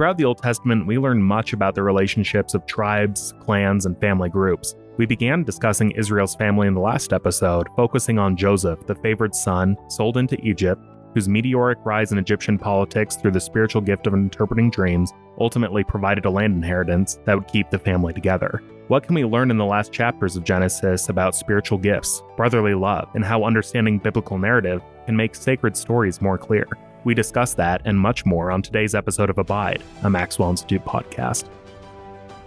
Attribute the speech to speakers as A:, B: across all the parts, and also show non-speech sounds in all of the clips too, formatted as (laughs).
A: Throughout the Old Testament, we learn much about the relationships of tribes, clans, and family groups. We began discussing Israel's family in the last episode, focusing on Joseph, the favored son, sold into Egypt, whose meteoric rise in Egyptian politics through the spiritual gift of interpreting dreams ultimately provided a land inheritance that would keep the family together. What can we learn in the last chapters of Genesis about spiritual gifts, brotherly love, and how understanding biblical narrative can make sacred stories more clear? We discuss that and much more on today's episode of Abide, a Maxwell Institute podcast.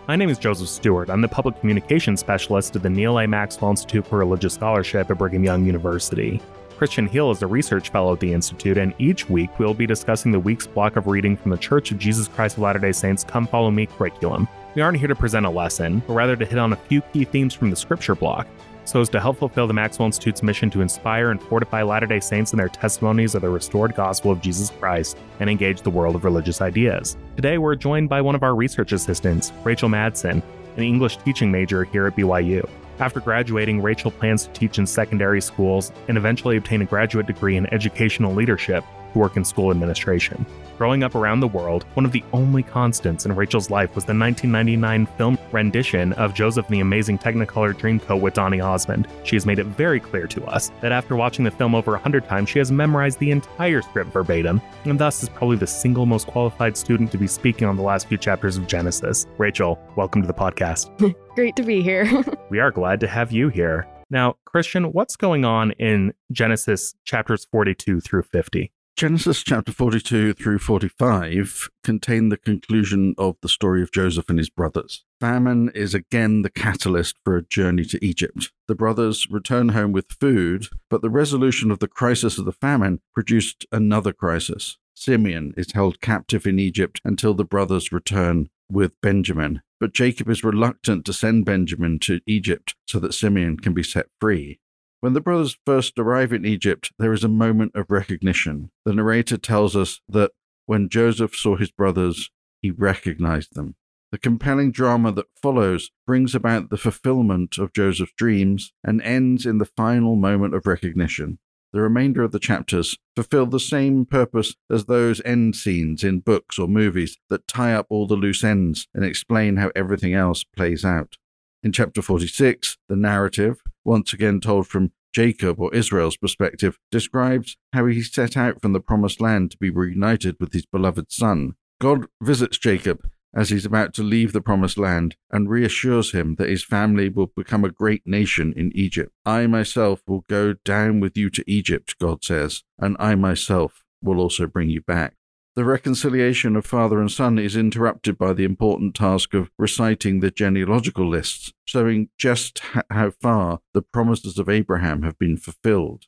A: My name is Joseph Stewart. I'm the public communications specialist at the Neal A. Maxwell Institute for Religious Scholarship at Brigham Young University. Kristian Heal is a research fellow at the Institute, and each week we'll be discussing the week's block of reading from the Church of Jesus Christ of Latter day Saints Come Follow Me curriculum. We aren't here to present a lesson, but rather to hit on a few key themes from the scripture block, so as to help fulfill the Maxwell Institute's mission to inspire and fortify Latter day Saints in their testimonies of the restored gospel of Jesus Christ and engage the world of religious ideas. Today we're joined by one of our research assistants, Rachel Madsen, an English teaching major here at BYU. After graduating, Rachel plans to teach in secondary schools and eventually obtain a graduate degree in educational leadership to work in school administration. Growing up around the world, one of the only constants in Rachel's life was the 1999 film rendition of Joseph and the Amazing Technicolor Dreamcoat with Donny Osmond. She has made it very clear to us that after watching the film over 100 times, she has memorized the entire script verbatim, and thus is probably the single most qualified student to be speaking on the last few chapters of Genesis. Rachel, welcome to the podcast. (laughs)
B: Great to be here. (laughs)
A: we are glad to have you here. Now, Kristian, what's going on in Genesis chapters 42 through 50?
C: Genesis chapter 42 through 45 contain the conclusion of the story of Joseph and his brothers. Famine is again the catalyst for a journey to Egypt. The brothers return home with food, but the resolution of the crisis of the famine produced another crisis. Simeon is held captive in Egypt until the brothers return with Benjamin. But Jacob is reluctant to send Benjamin to Egypt so that Simeon can be set free. When the brothers first arrive in Egypt, there is a moment of recognition. The narrator tells us that when Joseph saw his brothers, he recognized them. The compelling drama that follows brings about the fulfillment of Joseph's dreams and ends in the final moment of recognition. The remainder of the chapters fulfill the same purpose as those end scenes in books or movies that tie up all the loose ends and explain how everything else plays out. In chapter 46, the narrative, once again told from Jacob or Israel's perspective, describes how he set out from the promised land to be reunited with his beloved son. God visits Jacob as he's about to leave the promised land and reassures him that his family will become a great nation in Egypt. I myself will go down with you to Egypt, God says, and I myself will also bring you back. The reconciliation of father and son is interrupted by the important task of reciting the genealogical lists, showing just how far the promises of Abraham have been fulfilled.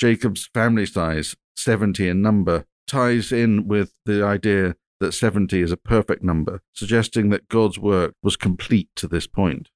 C: Jacob's family size, 70 in number, ties in with the idea that 70 is a perfect number, suggesting that God's work was complete to this point.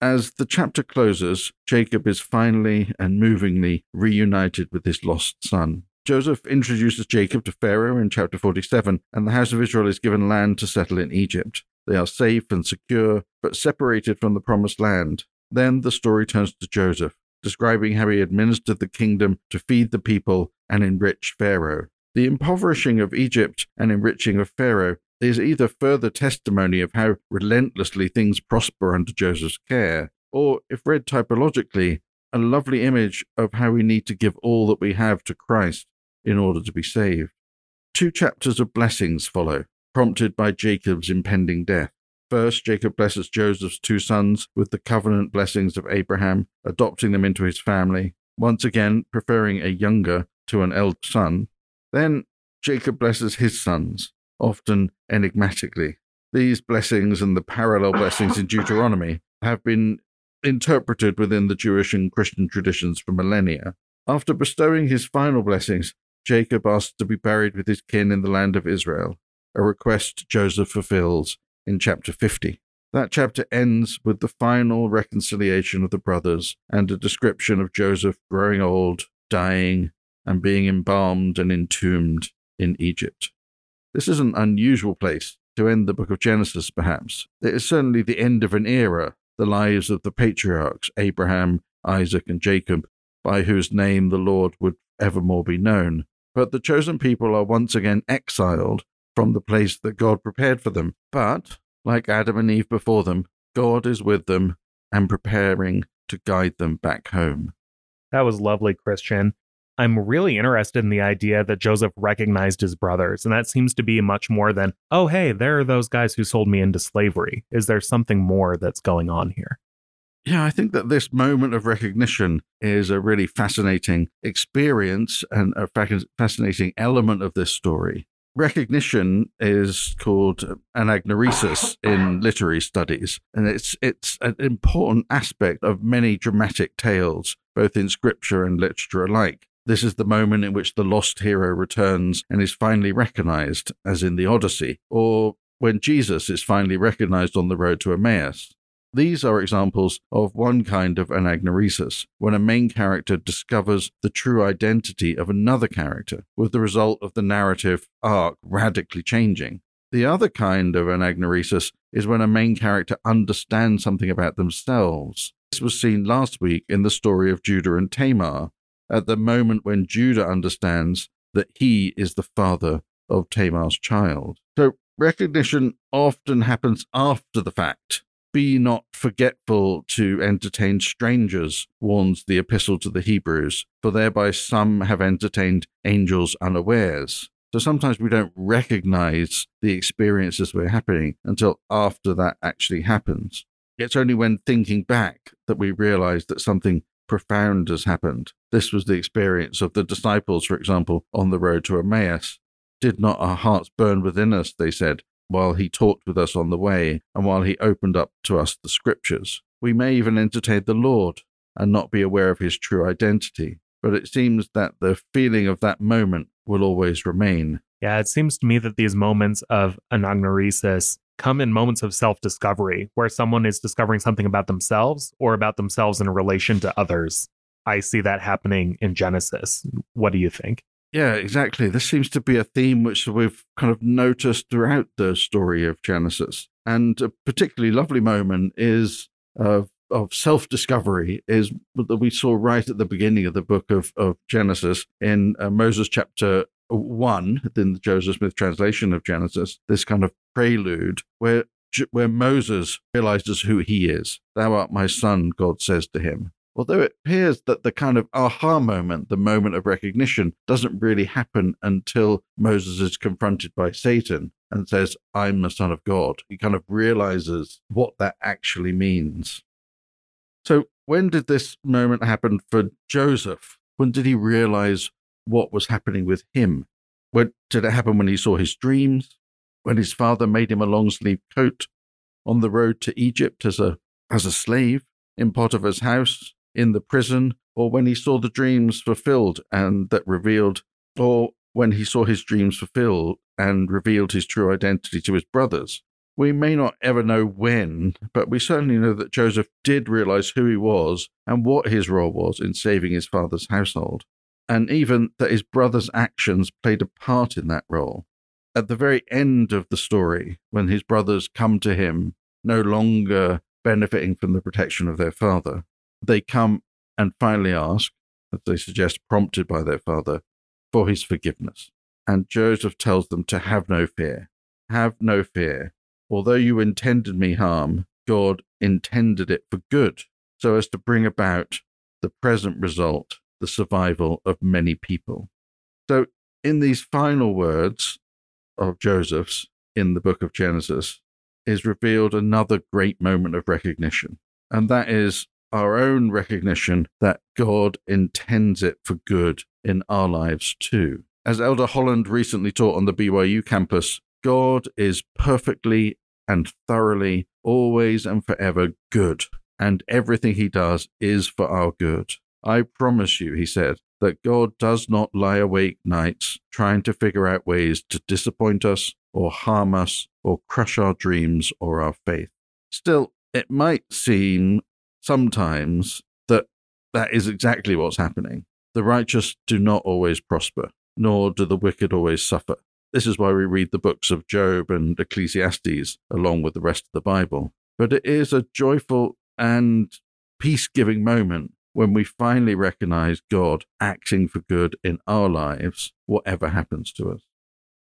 C: As the chapter closes, Jacob is finally and movingly reunited with his lost son. Joseph introduces Jacob to Pharaoh in chapter 47, and the house of Israel is given land to settle in Egypt. They are safe and secure, but separated from the promised land. Then the story turns to Joseph, describing how he administered the kingdom to feed the people and enrich Pharaoh. The impoverishing of Egypt and enriching of Pharaoh is either further testimony of how relentlessly things prosper under Joseph's care, or, if read typologically, a lovely image of how we need to give all that we have to Christ in order to be saved. Two chapters of blessings follow, prompted by Jacob's impending death. First, Jacob blesses Joseph's two sons with the covenant blessings of Abraham, adopting them into his family, once again preferring a younger to an elder son. Then, Jacob blesses his sons, often enigmatically. These blessings and the parallel blessings in Deuteronomy have been interpreted within the Jewish and Christian traditions for millennia. After bestowing his final blessings, Jacob asks to be buried with his kin in the land of Israel, a request Joseph fulfills in chapter 50. That chapter ends with the final reconciliation of the brothers and a description of Joseph growing old, dying, and being embalmed and entombed in Egypt. This is an unusual place to end the book of Genesis, perhaps. It is certainly the end of an era the lives of the patriarchs, Abraham, Isaac, and Jacob, by whose name the Lord would evermore be known. But the chosen people are once again exiled from the place that God prepared for them. But, like Adam and Eve before them, God is with them and preparing to guide them back home.
A: That was lovely, Kristian. I'm really interested in the idea that Joseph recognized his brothers, and that seems to be much more than, oh, hey, there are those guys who sold me into slavery. Is there something more that's going on here?
C: Yeah, I think that this moment of recognition is a really fascinating experience and a fascinating element of this story. Recognition is called anagnorisis in literary studies, and it's it's an important aspect of many dramatic tales, both in scripture and literature alike. This is the moment in which the lost hero returns and is finally recognized, as in the Odyssey, or when Jesus is finally recognized on the road to Emmaus. These are examples of one kind of anagnorisis, when a main character discovers the true identity of another character, with the result of the narrative arc radically changing. The other kind of anagnorisis is when a main character understands something about themselves. This was seen last week in the story of Judah and Tamar, at the moment when Judah understands that he is the father of Tamar's child. So recognition often happens after the fact be not forgetful to entertain strangers, warns the Epistle to the Hebrews, for thereby some have entertained angels unawares. So sometimes we don't recognize the experiences we're happening until after that actually happens. It's only when thinking back that we realize that something profound has happened. This was the experience of the disciples, for example, on the road to Emmaus. Did not our hearts burn within us, they said, while he talked with us on the way and while he opened up to us the scriptures. We may even entertain the Lord and not be aware of his true identity, but it seems that the feeling of that moment will always remain.
A: Yeah, it seems to me that these moments of anagnorisis come in moments of self discovery where someone is discovering something about themselves or about themselves in relation to others. I see that happening in Genesis. What do you think?
C: Yeah, exactly. This seems to be a theme which we've kind of noticed throughout the story of Genesis. And a particularly lovely moment is of of self discovery is that we saw right at the beginning of the book of, of Genesis in uh, Moses chapter one, in the Joseph Smith translation of Genesis, this kind of prelude where where Moses realizes who he is. Thou art my son, God says to him. Although it appears that the kind of aha moment, the moment of recognition, doesn't really happen until Moses is confronted by Satan and says, I'm the Son of God. He kind of realizes what that actually means. So, when did this moment happen for Joseph? When did he realize what was happening with him? When, did it happen when he saw his dreams? When his father made him a long sleeved coat on the road to Egypt as a, as a slave in Potiphar's house? in the prison, or when he saw the dreams fulfilled and that revealed, or when he saw his dreams fulfilled and revealed his true identity to his brothers. We may not ever know when, but we certainly know that Joseph did realize who he was and what his role was in saving his father's household, and even that his brother's actions played a part in that role. At the very end of the story, when his brothers come to him, no longer benefiting from the protection of their father, they come and finally ask, as they suggest, prompted by their father, for his forgiveness. And Joseph tells them to have no fear. Have no fear. Although you intended me harm, God intended it for good, so as to bring about the present result, the survival of many people. So, in these final words of Joseph's in the book of Genesis, is revealed another great moment of recognition. And that is our own recognition that God intends it for good in our lives too. As Elder Holland recently taught on the BYU campus, God is perfectly and thoroughly, always and forever good, and everything he does is for our good. I promise you, he said, that God does not lie awake nights trying to figure out ways to disappoint us or harm us or crush our dreams or our faith. Still, it might seem sometimes that that is exactly what's happening. The righteous do not always prosper, nor do the wicked always suffer. This is why we read the books of Job and Ecclesiastes along with the rest of the Bible. But it is a joyful and peace giving moment when we finally recognize God acting for good in our lives, whatever happens to us.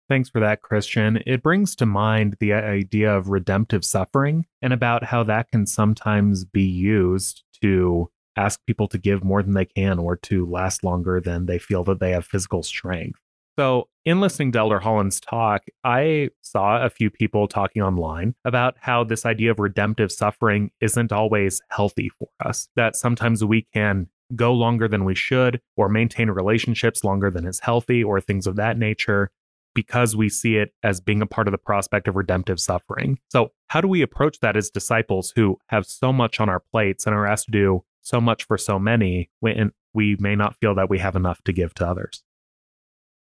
A: Thanks for that, Kristian. It brings to mind the idea of redemptive suffering and about how that can sometimes be used to ask people to give more than they can or to last longer than they feel that they have physical strength. So, in listening to Elder Holland's talk, I saw a few people talking online about how this idea of redemptive suffering isn't always healthy for us, that sometimes we can go longer than we should or maintain relationships longer than is healthy or things of that nature because we see it as being a part of the prospect of redemptive suffering. So, how do we approach that as disciples who have so much on our plates and are asked to do so much for so many when we may not feel that we have enough to give to others?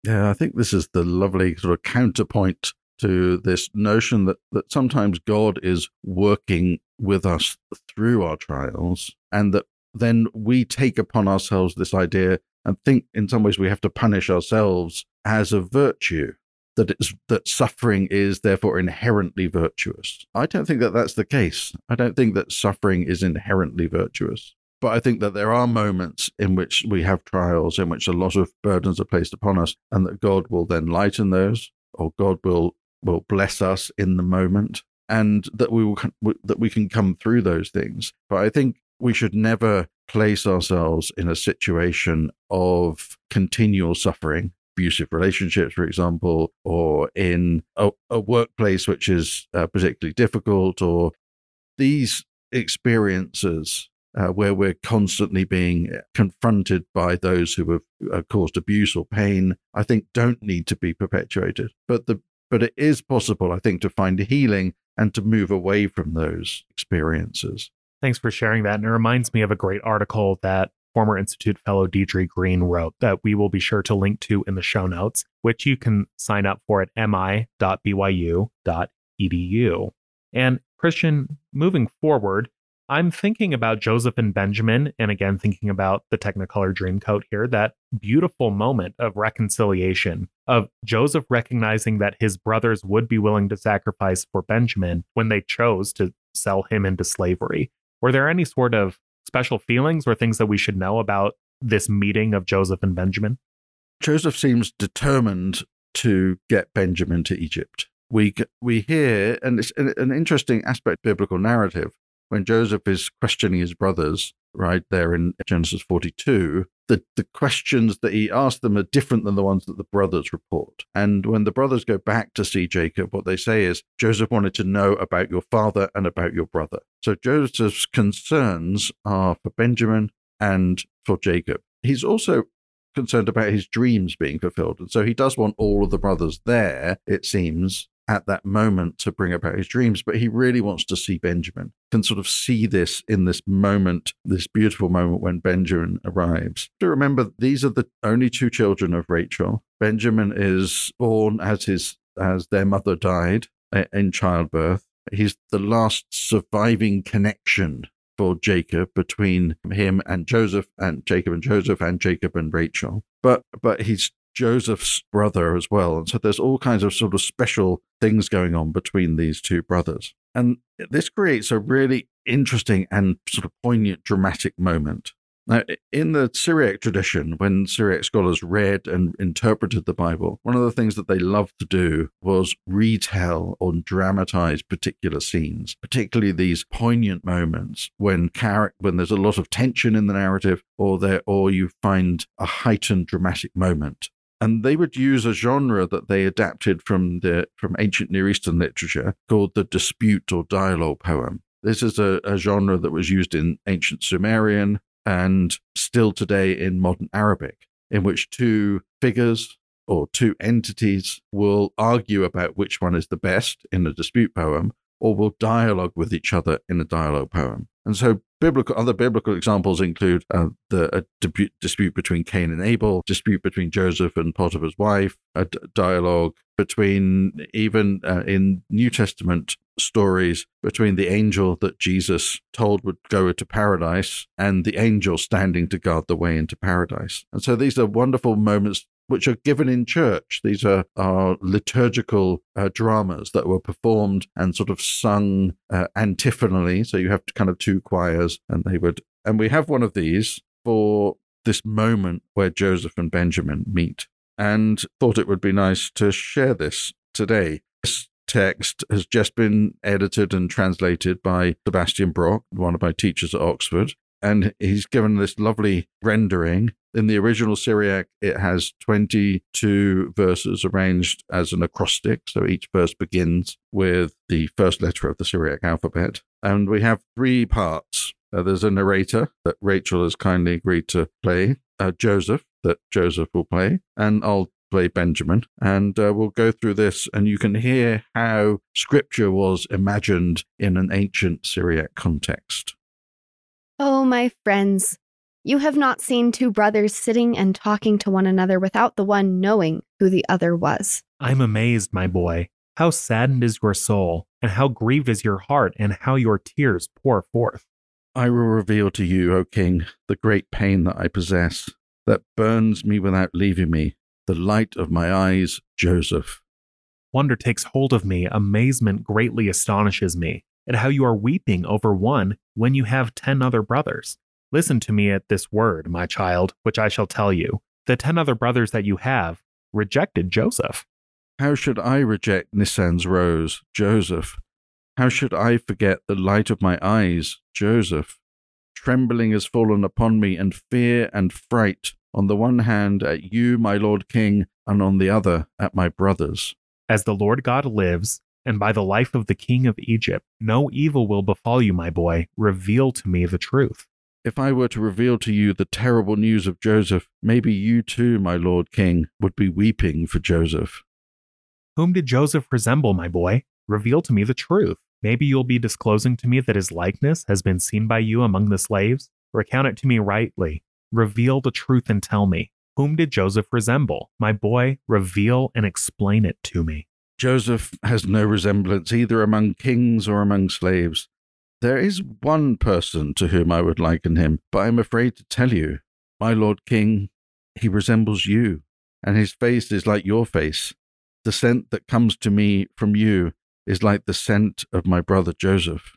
C: Yeah, I think this is the lovely sort of counterpoint to this notion that, that sometimes God is working with us through our trials, and that then we take upon ourselves this idea and think in some ways we have to punish ourselves as a virtue. That it's that suffering is therefore inherently virtuous. I don't think that that's the case. I don't think that suffering is inherently virtuous. But I think that there are moments in which we have trials in which a lot of burdens are placed upon us, and that God will then lighten those, or God will will bless us in the moment, and that we will that we can come through those things. But I think we should never place ourselves in a situation of continual suffering abusive relationships, for example, or in a, a workplace which is uh, particularly difficult, or these experiences uh, where we're constantly being confronted by those who have uh, caused abuse or pain, I think don't need to be perpetuated. But the but it is possible, I think, to find healing and to move away from those experiences.
A: Thanks for sharing that. And it reminds me of a great article that former Institute fellow Deidre Green wrote that we will be sure to link to in the show notes, which you can sign up for at mi.byu.edu. And Kristian, moving forward, I'm thinking about Joseph and Benjamin, and again, thinking about the Technicolor Dreamcoat here, that beautiful moment of reconciliation, of Joseph recognizing that his brothers would be willing to sacrifice for Benjamin when they chose to sell him into slavery. Were there any sort of special feelings or things that we should know about this meeting of Joseph and Benjamin?
C: Joseph seems determined to get Benjamin to Egypt. We we hear, and it's an interesting aspect biblical narrative when Joseph is questioning his brothers, right there in Genesis 42, the, the questions that he asks them are different than the ones that the brothers report. And when the brothers go back to see Jacob, what they say is, Joseph wanted to know about your father and about your brother. So Joseph's concerns are for Benjamin and for Jacob. He's also concerned about his dreams being fulfilled. And so he does want all of the brothers there, it seems, at that moment to bring about his dreams, but he really wants to see Benjamin. Can sort of see this in this moment, this beautiful moment when Benjamin arrives. To remember, these are the only two children of Rachel. Benjamin is born as his as their mother died in childbirth. He's the last surviving connection for Jacob between him and Joseph and Jacob and Joseph and Jacob and Rachel. But but he's Joseph's brother as well. And so there's all kinds of sort of special things going on between these two brothers. And this creates a really interesting and sort of poignant dramatic moment. Now, in the Syriac tradition, when Syriac scholars read and interpreted the Bible, one of the things that they loved to do was retell or dramatize particular scenes, particularly these poignant moments when char- when there's a lot of tension in the narrative, or there, or you find a heightened dramatic moment and they would use a genre that they adapted from the from ancient Near Eastern literature called the dispute or dialogue poem. This is a, a genre that was used in ancient Sumerian and still today in modern Arabic, in which two figures or two entities will argue about which one is the best in a dispute poem, or will dialogue with each other in a dialogue poem. And so biblical other biblical examples include uh, the dispute, dispute between Cain and Abel, dispute between Joseph and Potiphar's wife, a d- dialogue between even uh, in New Testament stories between the angel that Jesus told would go into paradise and the angel standing to guard the way into paradise. And so these are wonderful moments which are given in church. These are, are liturgical uh, dramas that were performed and sort of sung uh, antiphonally. So you have kind of two choirs, and they would. And we have one of these for this moment where Joseph and Benjamin meet. and thought it would be nice to share this today. This text has just been edited and translated by Sebastian Brock, one of my teachers at Oxford, and he's given this lovely rendering. In the original Syriac, it has 22 verses arranged as an acrostic. So each verse begins with the first letter of the Syriac alphabet. And we have three parts. Uh, there's a narrator that Rachel has kindly agreed to play, uh, Joseph, that Joseph will play, and I'll play Benjamin. And uh, we'll go through this, and you can hear how scripture was imagined in an ancient Syriac context.
B: Oh, my friends, you have not seen two brothers sitting and talking to one another without the one knowing who the other was.
A: I'm amazed, my boy. How saddened is your soul, and how grieved is your heart, and how your tears pour forth.
C: I will reveal to you, O king, the great pain that I possess, that burns me without leaving me, the light of my eyes, Joseph.
A: Wonder takes hold of me, amazement greatly astonishes me at how you are weeping over one when you have ten other brothers. Listen to me at this word, my child, which I shall tell you. The ten other brothers that you have rejected Joseph.
C: How should I reject Nisan's rose, Joseph? How should I forget the light of my eyes, Joseph? Trembling has fallen upon me, and fear and fright, on the one hand at you, my Lord King, and on the other at my brothers.
A: As the Lord God lives, and by the life of the king of Egypt, no evil will befall you, my boy. Reveal to me the truth.
C: If I were to reveal to you the terrible news of Joseph, maybe you too, my lord king, would be weeping for Joseph.
A: Whom did Joseph resemble, my boy? Reveal to me the truth. Maybe you'll be disclosing to me that his likeness has been seen by you among the slaves. Recount it to me rightly. Reveal the truth and tell me. Whom did Joseph resemble? My boy, reveal and explain it to me.
C: Joseph has no resemblance either among kings or among slaves. There is one person to whom I would liken him, but I am afraid to tell you. My lord king, he resembles you, and his face is like your face. The scent that comes to me from you is like the scent of my brother Joseph.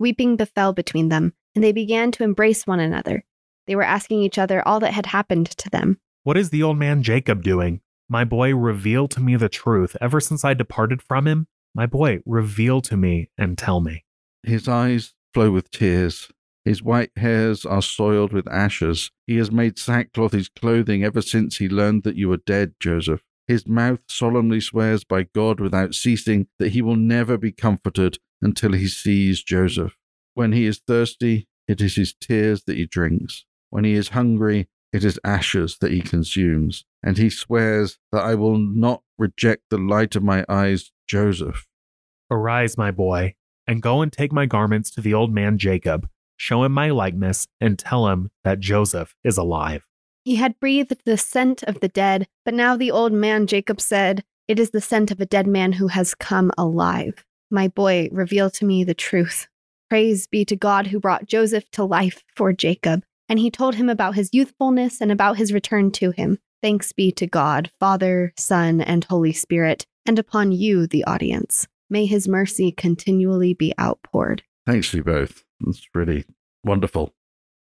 B: Weeping befell between them, and they began to embrace one another. They were asking each other all that had happened to them.
A: What is the old man Jacob doing? My boy, reveal to me the truth. Ever since I departed from him, my boy, reveal to me and tell me.
C: His eyes flow with tears. His white hairs are soiled with ashes. He has made sackcloth his clothing ever since he learned that you were dead, Joseph. His mouth solemnly swears by God without ceasing that he will never be comforted until he sees Joseph. When he is thirsty, it is his tears that he drinks. When he is hungry, it is ashes that he consumes. And he swears that I will not reject the light of my eyes, Joseph.
A: Arise, my boy, and go and take my garments to the old man Jacob. Show him my likeness and tell him that Joseph is alive.
B: He had breathed the scent of the dead, but now the old man Jacob said, It is the scent of a dead man who has come alive. My boy, reveal to me the truth. Praise be to God who brought Joseph to life for Jacob. And he told him about his youthfulness and about his return to him. Thanks be to God, Father, Son, and Holy Spirit, and upon you, the audience. May his mercy continually be outpoured.
C: Thanks to you both. That's really wonderful.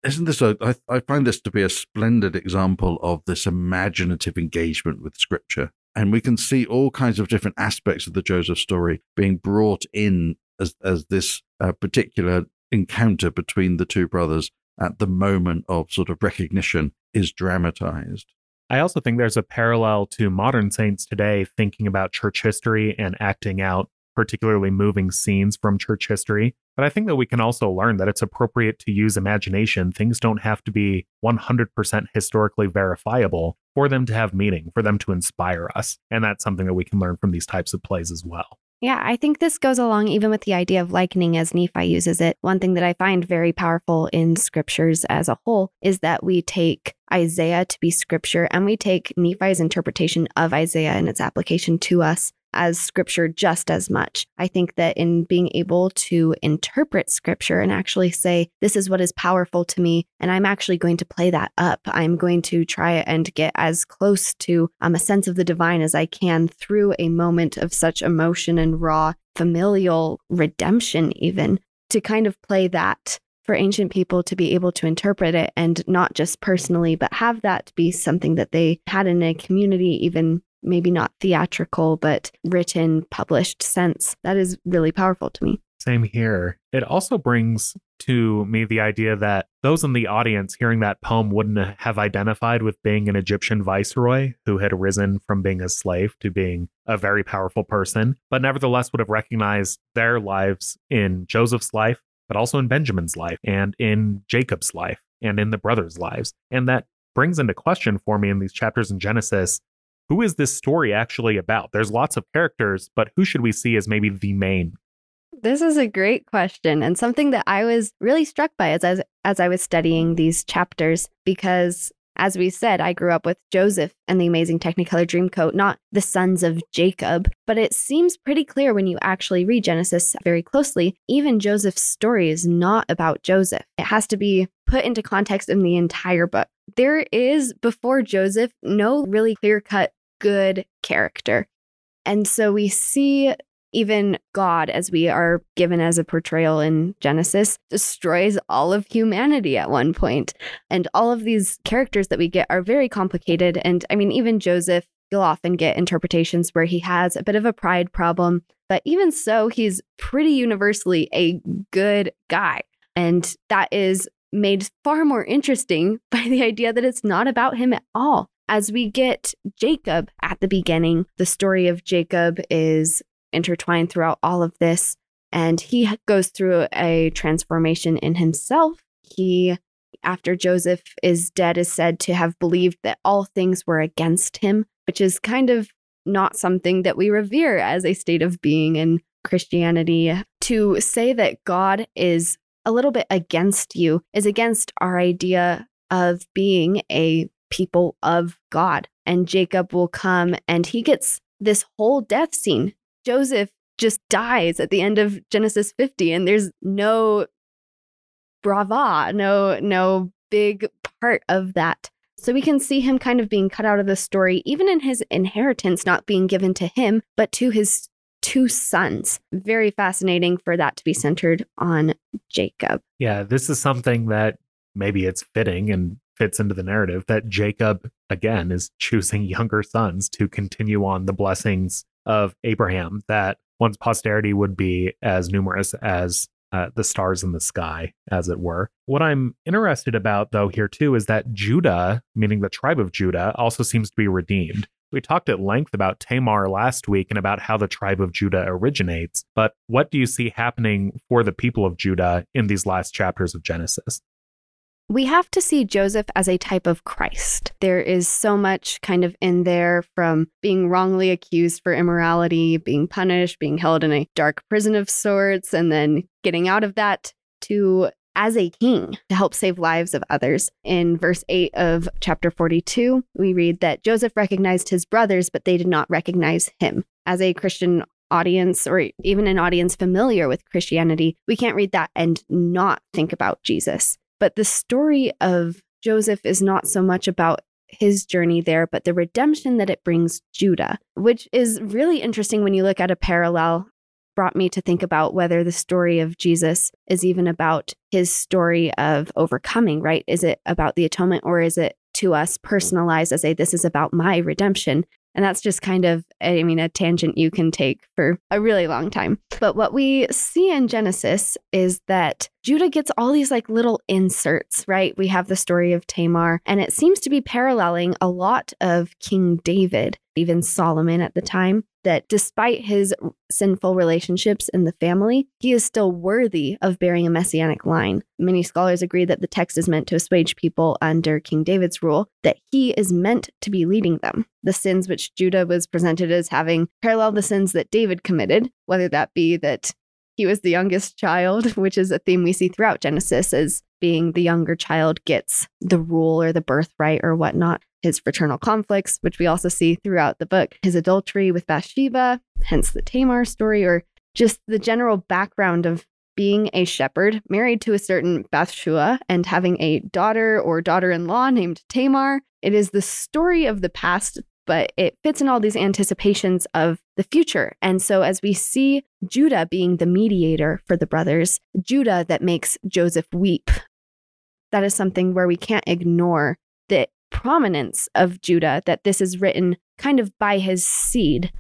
C: Isn't this a, I, I find this to be a splendid example of this imaginative engagement with scripture. And we can see all kinds of different aspects of the Joseph story being brought in as, as this uh, particular encounter between the two brothers at the moment of sort of recognition is dramatized.
A: I also think there's a parallel to modern saints today thinking about church history and acting out particularly moving scenes from church history. But I think that we can also learn that it's appropriate to use imagination. Things don't have to be 100% historically verifiable for them to have meaning, for them to inspire us. And that's something that we can learn from these types of plays as well.
B: Yeah, I think this goes along even with the idea of likening as Nephi uses it. One thing that I find very powerful in scriptures as a whole is that we take Isaiah to be scripture and we take Nephi's interpretation of Isaiah and its application to us as scripture just as much. I think that in being able to interpret scripture and actually say, this is what is powerful to me, and I'm actually going to play that up, I'm going to try and get as close to um, a sense of the divine as I can through a moment of such emotion and raw familial redemption, even to kind of play that for ancient people to be able to interpret it and not just personally, but have that be something that they had in a community, even maybe not theatrical, but written, published sense. That is really powerful to me.
A: Same here. It also brings to me the idea that those in the audience hearing that poem wouldn't have identified with being an Egyptian viceroy who had risen from being a slave to being a very powerful person, but nevertheless would have recognized their lives in Joseph's life, but also in Benjamin's life and in Jacob's life and in the brothers' lives. And that brings into question for me in these chapters in Genesis who is this story actually about? There's lots of characters, but who should we see as maybe the main
B: this is a great question and something that I was really struck by as, as as I was studying these chapters because as we said, I grew up with Joseph and the amazing Technicolor Dreamcoat, not the sons of Jacob. But it seems pretty clear when you actually read Genesis very closely, even Joseph's story is not about Joseph. It has to be put into context in the entire book. There is, before Joseph, no really clear cut good character. And so we see even God, as we are given as a portrayal in Genesis, destroys all of humanity at one point. And all of these characters that we get are very complicated. And I mean, even Joseph, you'll often get interpretations where he has a bit of a pride problem. But even so, he's pretty universally a good guy. And that is made far more interesting (laughs) by the idea that it's not about him at all. As we get Jacob at the beginning, the story of Jacob is intertwined throughout all of this. And he goes through a transformation in himself. He, after Joseph is dead, is said to have believed that all things were against him, which is kind of not something that we revere as a state of being in Christianity. To say that God is a little bit against you is against our idea of being a people of God. And Jacob will come and he gets this whole death scene Joseph just dies at the end of Genesis 50 and there's no brava, no no big part of that. So we can see him kind of being cut out of the story even in his inheritance not being given to him but to his two sons. Very fascinating for that to be centered on Jacob.
A: Yeah, this is something that maybe it's fitting and fits into the narrative that Jacob again is choosing younger sons to continue on the blessings of Abraham that one's posterity would be as numerous as uh, the stars in the sky, as it were. What I'm interested about, though, here too, is that Judah, meaning the tribe of Judah, also seems to be redeemed. We talked at length about Tamar last week and about how the tribe of Judah originates, but what do you see happening for the people of Judah in these last chapters of Genesis?
B: we have to see Joseph as a type of Christ. There is so much kind of in there from being wrongly accused for immorality, being punished, being held in a dark prison of sorts, and then getting out of that to as a king to help save lives of others. In verse 8 of chapter 42, we read that Joseph recognized his brothers, but they did not recognize him. As a Christian audience or even an audience familiar with Christianity, we can't read that and not think about Jesus. But the story of Joseph is not so much about his journey there, but the redemption that it brings Judah, which is really interesting when you look at a parallel. Brought me to think about whether the story of Jesus is even about his story of overcoming, right? Is it about the atonement or is it to us personalized as a this is about my redemption? And that's just kind of, I mean, a tangent you can take for a really long time. But what we see in Genesis is that Judah gets all these like little inserts, right? We have the story of Tamar, and it seems to be paralleling a lot of King David, even Solomon at the time that despite his sinful relationships in the family, he is still worthy of bearing a messianic line. Many scholars agree that the text is meant to assuage people under King David's rule, that he is meant to be leading them. The sins which Judah was presented as having parallel the sins that David committed, whether that be that he was the youngest child, (laughs) which is a theme we see throughout Genesis as being the younger child gets the rule or the birthright or whatnot his fraternal conflicts, which we also see throughout the book, his adultery with Bathsheba, hence the Tamar story, or just the general background of being a shepherd married to a certain Bathshua and having a daughter or daughter in law named Tamar. It is the story of the past but it fits in all these anticipations of the future. And so, as we see Judah being the mediator for the brothers, Judah that makes Joseph weep, that is something where we can't ignore the prominence of Judah, that this is written kind of by his seed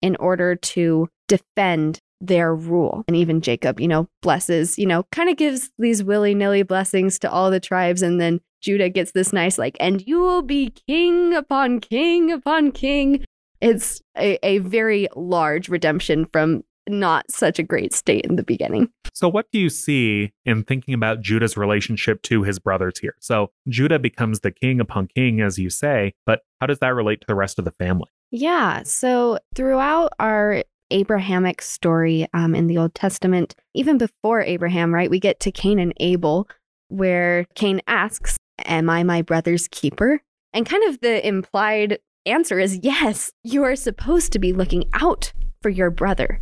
B: in order to defend their rule. And even Jacob, you know, blesses, you know, kind of gives these willy nilly blessings to all the tribes. And then Judah gets this nice, like, and you will be king upon king upon king. It's a, a very large redemption from not such a great state in the beginning.
A: So, what do you see in thinking about Judah's relationship to his brothers here? So, Judah becomes the king upon king, as you say, but how does that relate to the rest of the family?
B: Yeah. So, throughout our Abrahamic story um, in the Old Testament, even before Abraham, right, we get to Cain and Abel, where Cain asks, Am I my brother's keeper? And kind of the implied answer is yes, you are supposed to be looking out for your brother.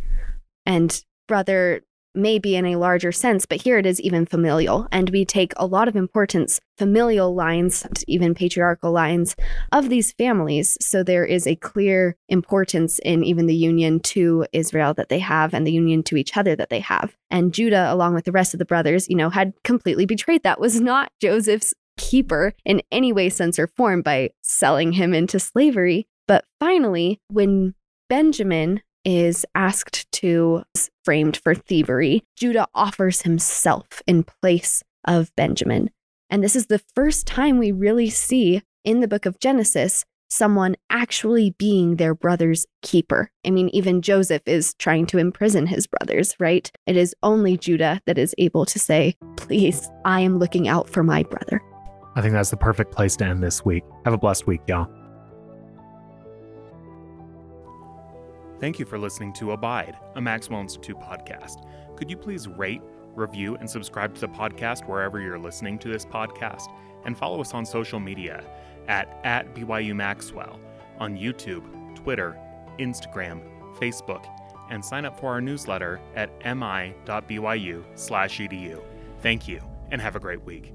B: And brother maybe in a larger sense, but here it is even familial. And we take a lot of importance, familial lines, even patriarchal lines of these families. So there is a clear importance in even the union to Israel that they have and the union to each other that they have. And Judah, along with the rest of the brothers, you know, had completely betrayed that, was not Joseph's keeper in any way, sense, or form by selling him into slavery. But finally, when Benjamin is asked to framed for thievery, Judah offers himself in place of Benjamin. And this is the first time we really see in the book of Genesis someone actually being their brother's keeper. I mean, even Joseph is trying to imprison his brothers, right? It is only Judah that is able to say, Please, I am looking out for my brother.
A: I think that's the perfect place to end this week. Have a blessed week, y'all. Thank you for listening to Abide, a Maxwell Institute podcast. Could you please rate, review, and subscribe to the podcast wherever you're listening to this podcast? And follow us on social media at, at BYU Maxwell on YouTube, Twitter, Instagram, Facebook, and sign up for our newsletter at mi.byu/edu. Thank you, and have a great week.